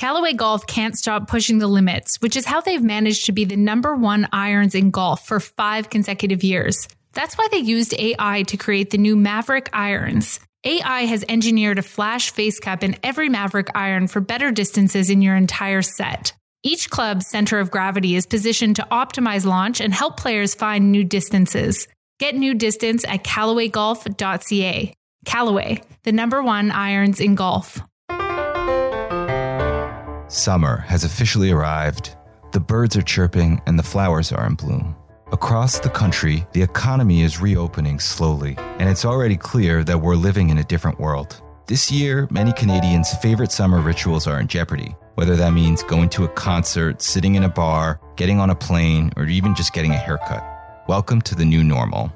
Callaway Golf can't stop pushing the limits, which is how they've managed to be the number one irons in golf for five consecutive years. That's why they used AI to create the new Maverick irons. AI has engineered a flash face cap in every Maverick iron for better distances in your entire set. Each club's center of gravity is positioned to optimize launch and help players find new distances. Get new distance at CallawayGolf.ca. Callaway, the number one irons in golf. Summer has officially arrived. The birds are chirping and the flowers are in bloom. Across the country, the economy is reopening slowly, and it's already clear that we're living in a different world. This year, many Canadians' favorite summer rituals are in jeopardy, whether that means going to a concert, sitting in a bar, getting on a plane, or even just getting a haircut. Welcome to the new normal.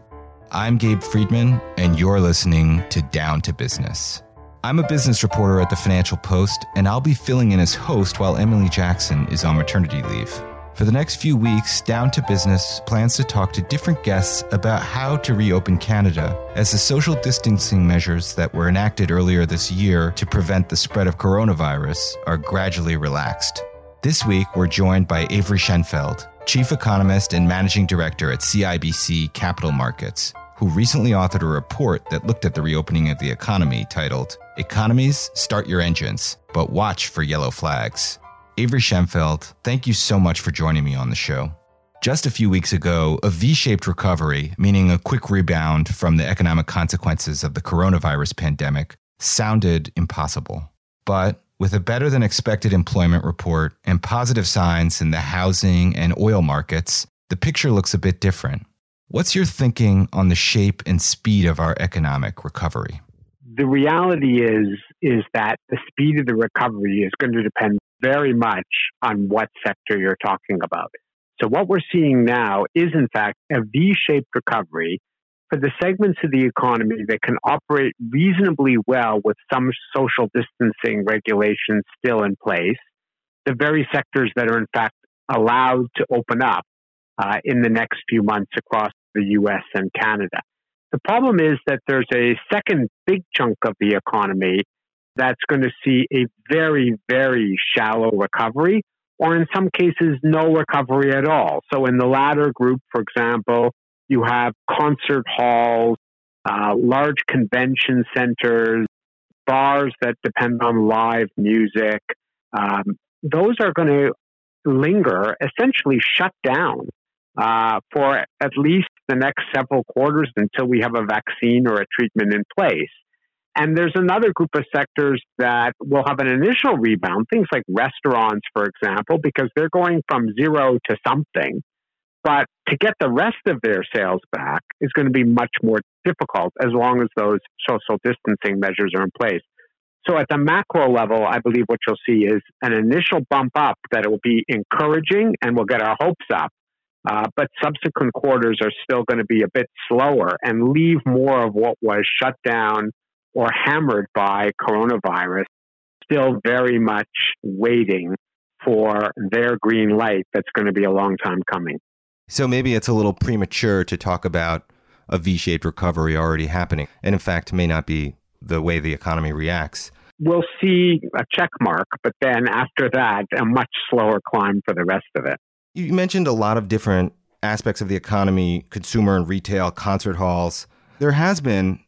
I'm Gabe Friedman, and you're listening to Down to Business. I'm a business reporter at the Financial Post, and I'll be filling in as host while Emily Jackson is on maternity leave. For the next few weeks, Down to Business plans to talk to different guests about how to reopen Canada as the social distancing measures that were enacted earlier this year to prevent the spread of coronavirus are gradually relaxed. This week, we're joined by Avery Shenfeld, Chief Economist and Managing Director at CIBC Capital Markets, who recently authored a report that looked at the reopening of the economy titled Economies, Start Your Engines, but Watch for Yellow Flags. Avery Shenfeld, thank you so much for joining me on the show. Just a few weeks ago, a V shaped recovery, meaning a quick rebound from the economic consequences of the coronavirus pandemic, sounded impossible. But with a better than expected employment report and positive signs in the housing and oil markets, the picture looks a bit different. What's your thinking on the shape and speed of our economic recovery? The reality is is that the speed of the recovery is going to depend very much on what sector you're talking about. So what we're seeing now is in fact a V-shaped recovery for the segments of the economy that can operate reasonably well with some social distancing regulations still in place. The very sectors that are in fact allowed to open up uh, in the next few months across the US and Canada. The problem is that there's a second big chunk of the economy that's going to see a very, very shallow recovery, or in some cases, no recovery at all. So, in the latter group, for example, you have concert halls, uh, large convention centers, bars that depend on live music. Um, those are going to linger, essentially shut down uh, for at least the next several quarters until we have a vaccine or a treatment in place. And there's another group of sectors that will have an initial rebound, things like restaurants, for example, because they're going from zero to something. But to get the rest of their sales back is going to be much more difficult as long as those social distancing measures are in place. So at the macro level, I believe what you'll see is an initial bump up that it will be encouraging and will get our hopes up. Uh, but subsequent quarters are still going to be a bit slower and leave more of what was shut down or hammered by coronavirus still very much waiting for their green light that's going to be a long time coming. So maybe it's a little premature to talk about a V shaped recovery already happening, and in fact, may not be the way the economy reacts. We'll see a check mark, but then after that, a much slower climb for the rest of it. You mentioned a lot of different aspects of the economy consumer and retail, concert halls. There has been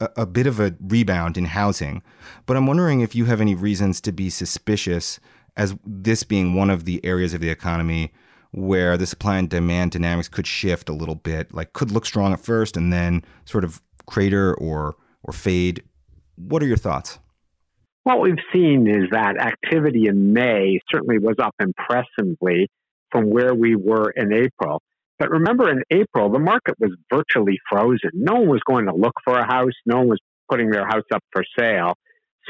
a, a, bit of a rebound in housing, but I'm wondering if you have any reasons to be suspicious as this being one of the areas of the economy where the supply and demand dynamics could shift a little bit, like could look strong at first and then sort of crater or or fade. What are your thoughts? What we've seen is that activity in May certainly was up impressively from where we were in April. But remember, in April, the market was virtually frozen. No one was going to look for a house. No one was putting their house up for sale.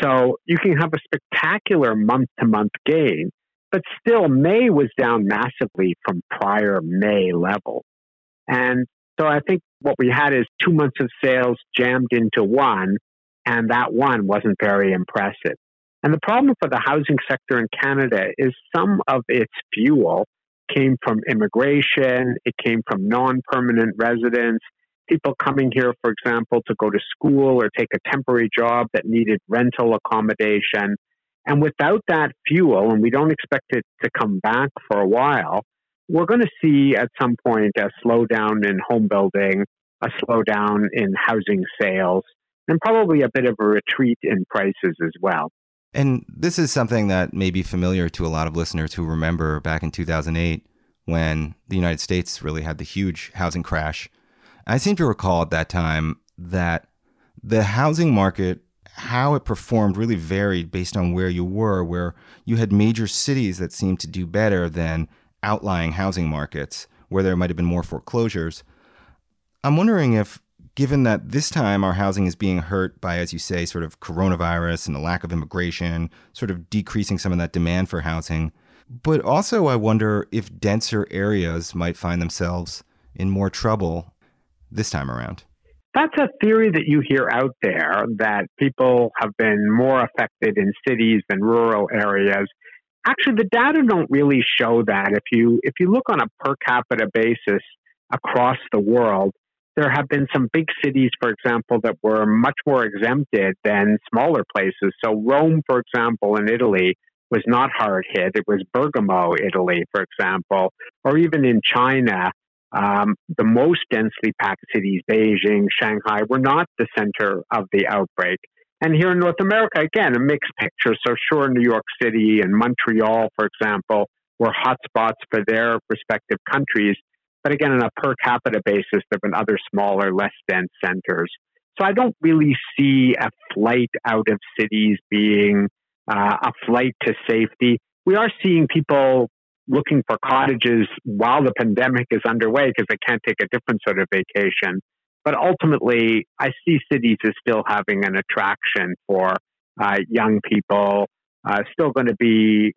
So you can have a spectacular month to month gain, but still, May was down massively from prior May level. And so I think what we had is two months of sales jammed into one, and that one wasn't very impressive. And the problem for the housing sector in Canada is some of its fuel came from immigration, it came from non permanent residents, people coming here, for example, to go to school or take a temporary job that needed rental accommodation. And without that fuel, and we don't expect it to come back for a while, we're going to see at some point a slowdown in home building, a slowdown in housing sales, and probably a bit of a retreat in prices as well. And this is something that may be familiar to a lot of listeners who remember back in 2008 when the United States really had the huge housing crash. I seem to recall at that time that the housing market, how it performed, really varied based on where you were, where you had major cities that seemed to do better than outlying housing markets, where there might have been more foreclosures. I'm wondering if given that this time our housing is being hurt by, as you say, sort of coronavirus and the lack of immigration, sort of decreasing some of that demand for housing. But also, I wonder if denser areas might find themselves in more trouble this time around. That's a theory that you hear out there that people have been more affected in cities than rural areas. Actually, the data don't really show that. If you if you look on a per capita basis across the world, there have been some big cities, for example, that were much more exempted than smaller places. So, Rome, for example, in Italy, was not hard hit. It was Bergamo, Italy, for example, or even in China, um, the most densely packed cities, Beijing, Shanghai, were not the center of the outbreak. And here in North America, again, a mixed picture. So, sure, New York City and Montreal, for example, were hotspots for their respective countries. But again, on a per capita basis, there have been other smaller, less dense centers. So I don't really see a flight out of cities being uh, a flight to safety. We are seeing people looking for cottages while the pandemic is underway because they can't take a different sort of vacation. But ultimately, I see cities as still having an attraction for uh, young people, uh, still going to be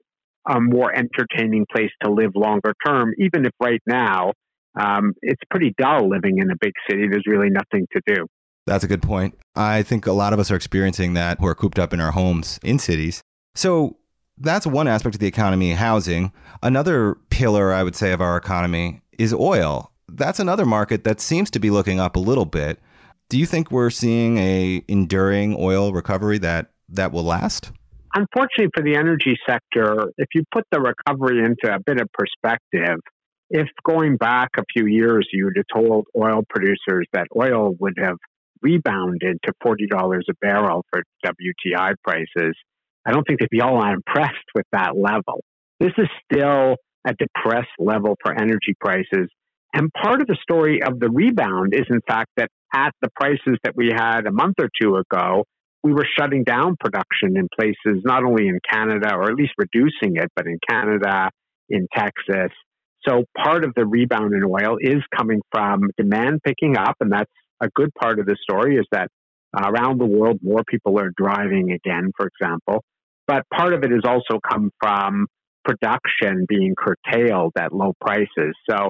a more entertaining place to live longer term, even if right now um, it's pretty dull living in a big city. There's really nothing to do. That's a good point. I think a lot of us are experiencing that who are cooped up in our homes in cities. So that's one aspect of the economy, housing. Another pillar, I would say, of our economy is oil. That's another market that seems to be looking up a little bit. Do you think we're seeing a enduring oil recovery that that will last? Unfortunately for the energy sector, if you put the recovery into a bit of perspective, if going back a few years you would have told oil producers that oil would have rebounded to $40 a barrel for WTI prices, I don't think they'd be all that impressed with that level. This is still a depressed level for energy prices. And part of the story of the rebound is, in fact, that at the prices that we had a month or two ago, we were shutting down production in places not only in Canada, or at least reducing it, but in Canada, in Texas. So part of the rebound in oil is coming from demand picking up, and that's a good part of the story is that around the world more people are driving again, for example. But part of it has also come from production being curtailed at low prices. So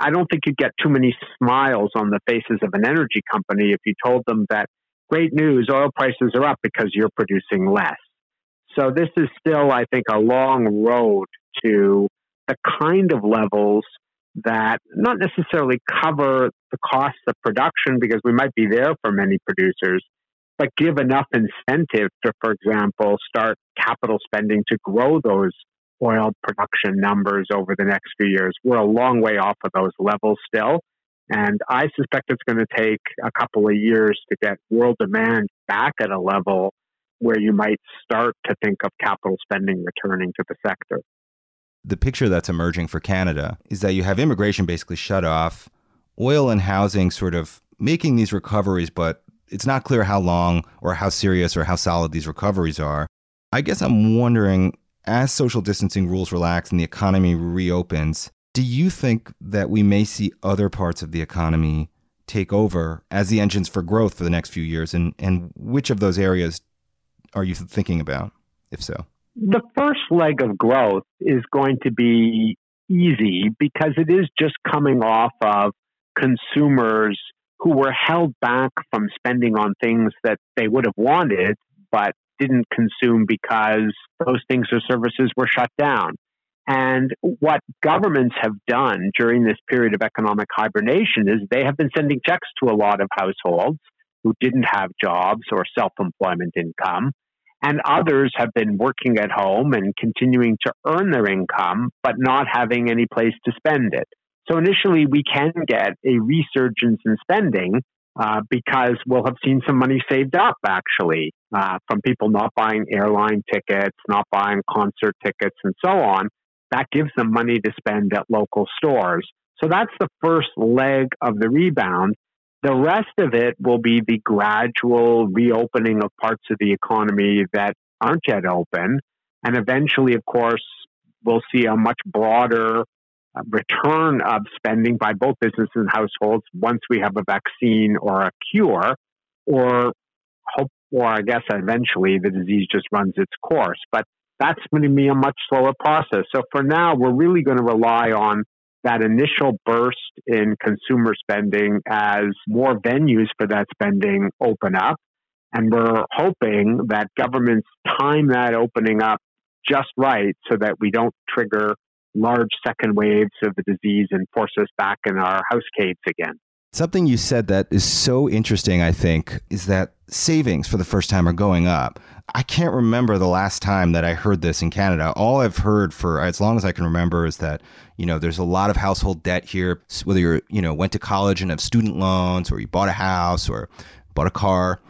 I don't think you'd get too many smiles on the faces of an energy company if you told them that great news, oil prices are up because you're producing less. So this is still, I think, a long road to the kind of levels that not necessarily cover the costs of production because we might be there for many producers, but give enough incentive to, for example, start capital spending to grow those oil production numbers over the next few years. We're a long way off of those levels still. And I suspect it's going to take a couple of years to get world demand back at a level where you might start to think of capital spending returning to the sector the picture that's emerging for Canada is that you have immigration basically shut off, oil and housing sort of making these recoveries, but it's not clear how long or how serious or how solid these recoveries are. I guess I'm wondering as social distancing rules relax and the economy reopens, do you think that we may see other parts of the economy take over as the engines for growth for the next few years? And, and which of those areas are you thinking about, if so? The first leg of growth is going to be easy because it is just coming off of consumers who were held back from spending on things that they would have wanted but didn't consume because those things or services were shut down. And what governments have done during this period of economic hibernation is they have been sending checks to a lot of households who didn't have jobs or self employment income And others have been working at home and continuing to earn their income, but not having any place to spend it. So initially, we can get a resurgence in spending uh, because we'll have seen some money saved up actually uh, from people not buying airline tickets, not buying concert tickets, and so on. That gives them money to spend at local stores. So that's the first leg of the rebound. The rest of it will be the gradual reopening of parts of the economy that aren't yet open. And eventually, of course, we'll see a much broader uh, return of spending by both businesses and households once we have a vaccine or a cure, or hope, or I guess eventually the disease just runs its course. But that's going to be a much slower process. So for now, we're really going to rely on that initial burst in consumer spending as more venues for that spending open up. And we're hoping that governments time that opening up just right so that we don't trigger large second waves of the disease and force us back in our house caves again. Something you said that is so interesting, I think, is that savings for the first time are going up. I can't remember the last time that I heard this in Canada. All I've heard for as long as I can remember is that, you know, there's a lot of household debt here, whether you're, you know, went to college and have student loans or you bought a house or bought a car.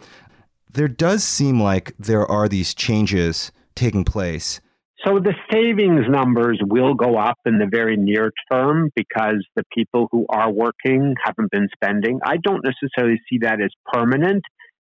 There does seem like there are these changes taking place so the savings numbers will go up in the very near term because the people who are working haven't been spending. I don't necessarily see that as permanent,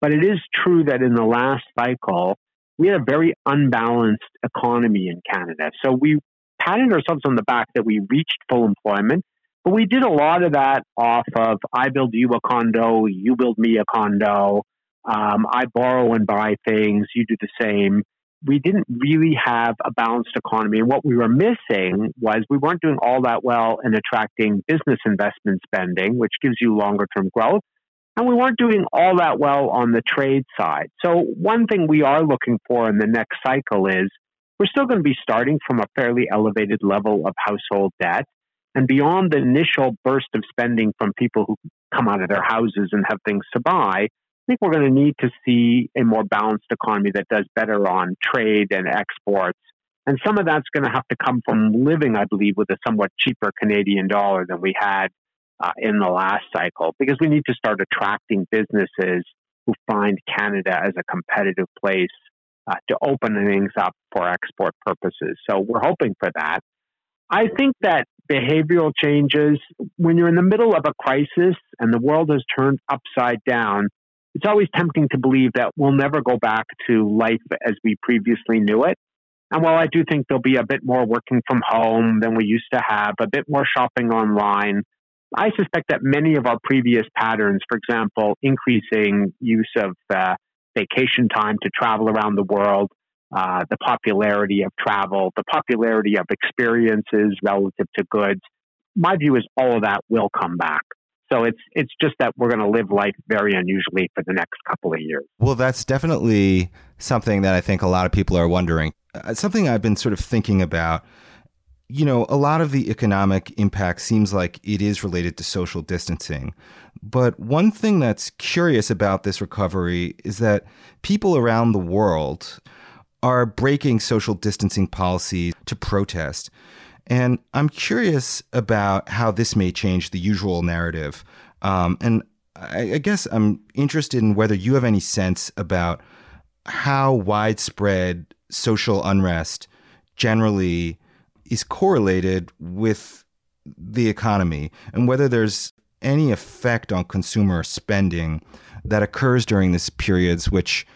but it is true that in the last cycle, we had a very unbalanced economy in Canada. So we patted ourselves on the back that we reached full employment, but we did a lot of that off of I build you a condo, you build me a condo, um, I borrow and buy things, you do the same we didn't really have a balanced economy. And what we were missing was we weren't doing all that well in attracting business investment spending, which gives you longer term growth. And we weren't doing all that well on the trade side. So, one thing we are looking for in the next cycle is we're still going to be starting from a fairly elevated level of household debt. And beyond the initial burst of spending from people who come out of their houses and have things to buy, think we're going to need to see a more balanced economy that does better on trade and exports. And some of that's going to have to come from living, I believe, with a somewhat cheaper Canadian dollar than we had uh, in the last cycle, because we need to start attracting businesses who find Canada as a competitive place uh, to open things up for export purposes. So we're hoping for that. I think that behavioral changes, when you're in the middle of a crisis and the world has turned upside down, it's always tempting to believe that we'll never go back to life as we previously knew it. And while I do think there'll be a bit more working from home than we used to have, a bit more shopping online, I suspect that many of our previous patterns, for example, increasing use of uh, vacation time to travel around the world, uh, the popularity of travel, the popularity of experiences relative to goods, my view is all of that will come back. So it's it's just that we're going to live life very unusually for the next couple of years. Well, that's definitely something that I think a lot of people are wondering. Uh, something I've been sort of thinking about. You know, a lot of the economic impact seems like it is related to social distancing. But one thing that's curious about this recovery is that people around the world are breaking social distancing policies to protest. And I'm curious about how this may change the usual narrative. Um, and I, I guess I'm interested in whether you have any sense about how widespread social unrest generally is correlated with the economy and whether there's any effect on consumer spending that occurs during these periods which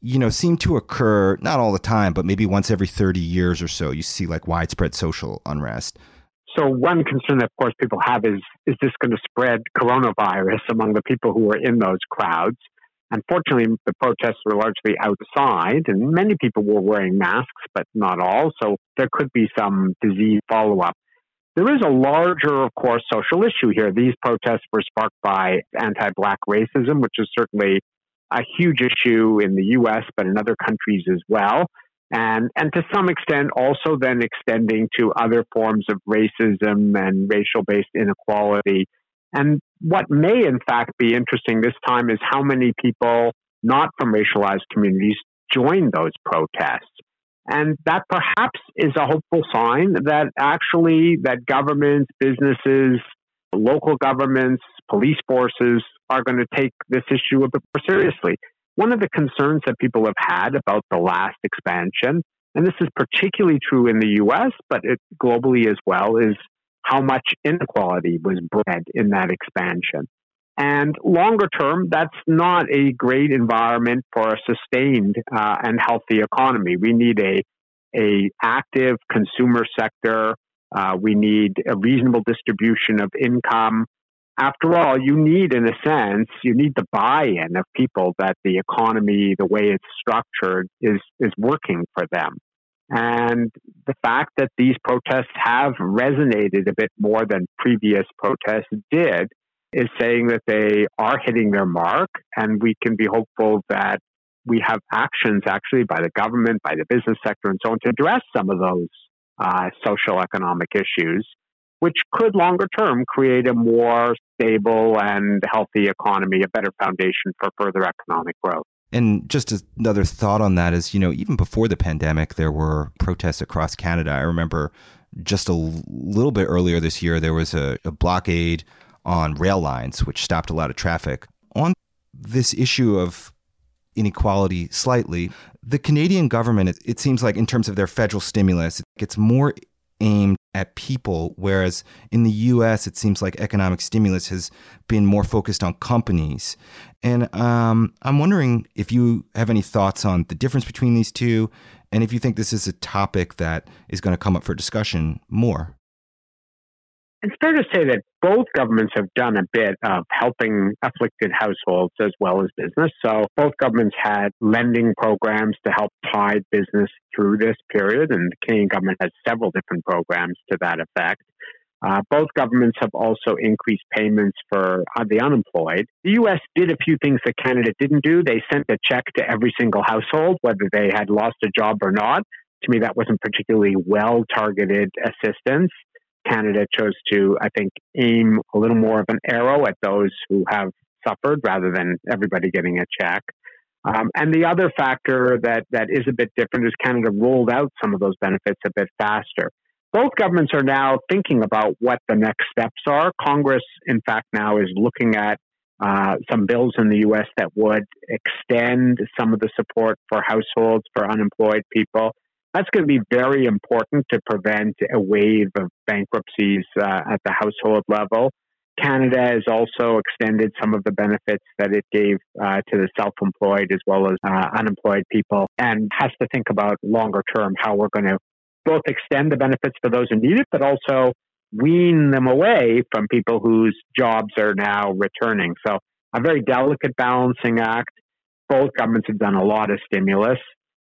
you know, seem to occur not all the time, but maybe once every 30 years or so, you see like widespread social unrest. So one concern, that, of course, people have is is this going to spread coronavirus among the people who are in those crowds? Unfortunately, the protests were largely outside, and many people were wearing masks, but not all. So there could be some disease follow up. There is a larger, of course, social issue here. These protests were sparked by anti black racism, which is certainly a huge issue in the US, but in other countries as well. And, and to some extent, also then extending to other forms of racism and racial based inequality. And what may, in fact, be interesting this time is how many people not from racialized communities join those protests. And that perhaps is a hopeful sign that actually that governments, businesses, local governments, police forces are going to take this issue a bit more seriously. One of the concerns that people have had about the last expansion, and this is particularly true in the US, but it, globally as well, is how much inequality was bred in that expansion. And longer term, that's not a great environment for a sustained uh, and healthy economy. We need a, a active consumer sector. Uh, we need a reasonable distribution of income. After all, you need, in a sense, you need the buy-in of people that the economy, the way it's structured, is is working for them. And the fact that these protests have resonated a bit more than previous protests did is saying that they are hitting their mark, and we can be hopeful that we have actions actually by the government, by the business sector, and so on to address some of those uh, social economic issues, which could longer term create a more stable and healthy economy, a better foundation for further economic growth. And just another thought on that is, you know, even before the pandemic, there were protests across Canada. I remember just a little bit earlier this year, there was a, a blockade on rail lines, which stopped a lot of traffic. On this issue of inequality slightly, the Canadian government, it, seems like, in terms of their federal stimulus, it gets more aimed at people, whereas in the US, it seems like economic stimulus has been more focused on companies. And um, I'm wondering if you have any thoughts on the difference between these two, and if you think this is a topic that is going to come up for discussion more. It's fair to say that both governments have done a bit of helping afflicted households as well as business. So both governments had lending programs to help tide business through this period, and the Canadian government has several different programs to that effect. Uh, both governments have also increased payments for uh, the unemployed. The U.S. did a few things that Canada didn't do. They sent a check to every single household, whether they had lost a job or not. To me, that wasn't particularly well targeted assistance. Canada chose to, I think, aim a little more of an arrow at those who have suffered rather than everybody getting a check. Um, and the other factor that, that is a bit different is Canada rolled out some of those benefits a bit faster. Both governments are now thinking about what the next steps are. Congress, in fact, now is looking at uh, some bills in the U.S. that would extend some of the support for households for unemployed people. That's going to be very important to prevent a wave of bankruptcies uh, at the household level. Canada has also extended some of the benefits that it gave uh, to the self employed as well as uh, unemployed people and has to think about longer term how we're going to both extend the benefits to those who need it, but also wean them away from people whose jobs are now returning. So, a very delicate balancing act. Both governments have done a lot of stimulus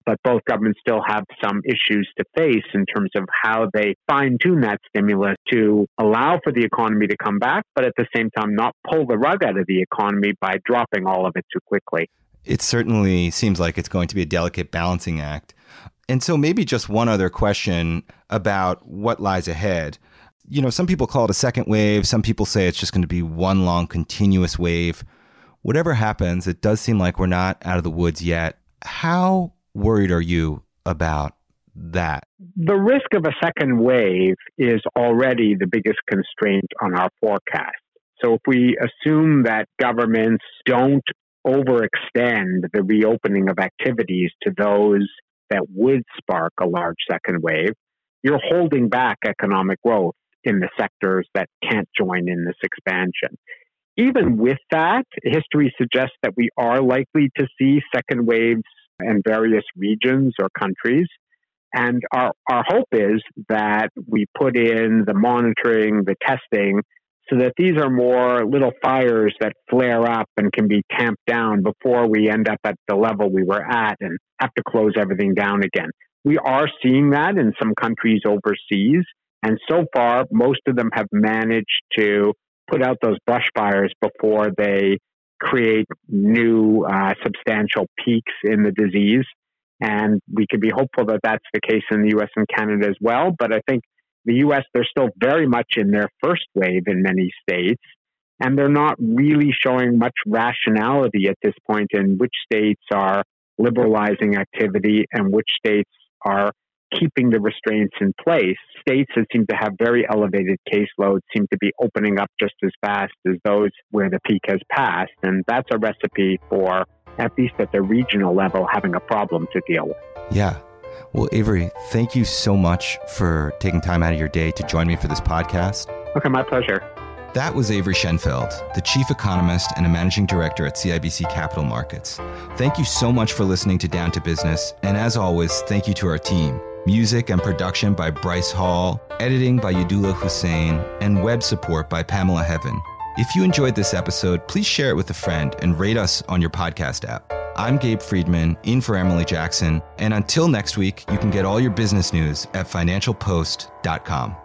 but both governments still have some issues to face in terms of how they fine tune that stimulus to allow for the economy to come back, but at the same time not pull the rug out of the economy by dropping all of it too quickly. It certainly seems like it's going to be a delicate balancing act. And so, maybe just one other question about what lies ahead. You know, some people call it a second wave, some people say it's just going to be one long continuous wave. Whatever happens, it does seem like we're not out of the woods yet. How worried are you about that? The risk of a second wave is already the biggest constraint on our forecast. So if we assume that governments don't overextend the reopening of activities to those that would spark a large second wave, you're holding back economic growth in the sectors that can't join in this expansion. Even with that, history suggests that we are likely to see second waves in various regions or countries. And our, our hope is that we put in the monitoring, the testing, so that these are more little fires that flare up and can be tamped down before we end up at the level we were at and have to close everything down again. We are seeing that in some countries overseas. And so far, most of them have managed to put out those brush fires before they create new uh, substantial peaks in the disease. And we could be hopeful that that's the case in the US and Canada as well. But I think the US, they're still very much in their first wave in many states. And they're not really showing much rationality at this point in which states are liberalizing activity and which states are keeping the restraints in place. States that seem to have very elevated caseloads seem to be opening up just as fast as those where the peak has passed. And that's a recipe for, at least at the regional level, having a problem to deal with. Yeah. Well, Avery, thank you so much for taking time out of your day to join me for this podcast. Okay, my pleasure. That was Avery Shenfeld, the chief economist and a managing director at CIBC Capital Markets. Thank you so much for listening to Down to Business. And as always, thank you to our team. Music and production by Bryce Hall, editing by Yadula Hussein, and web support by Pamela Heaven. If you enjoyed this episode, please share it with a friend and rate us on your podcast app. I'm Gabe Friedman, in for Emily Jackson, and until next week, you can get all your business news at financialpost.com.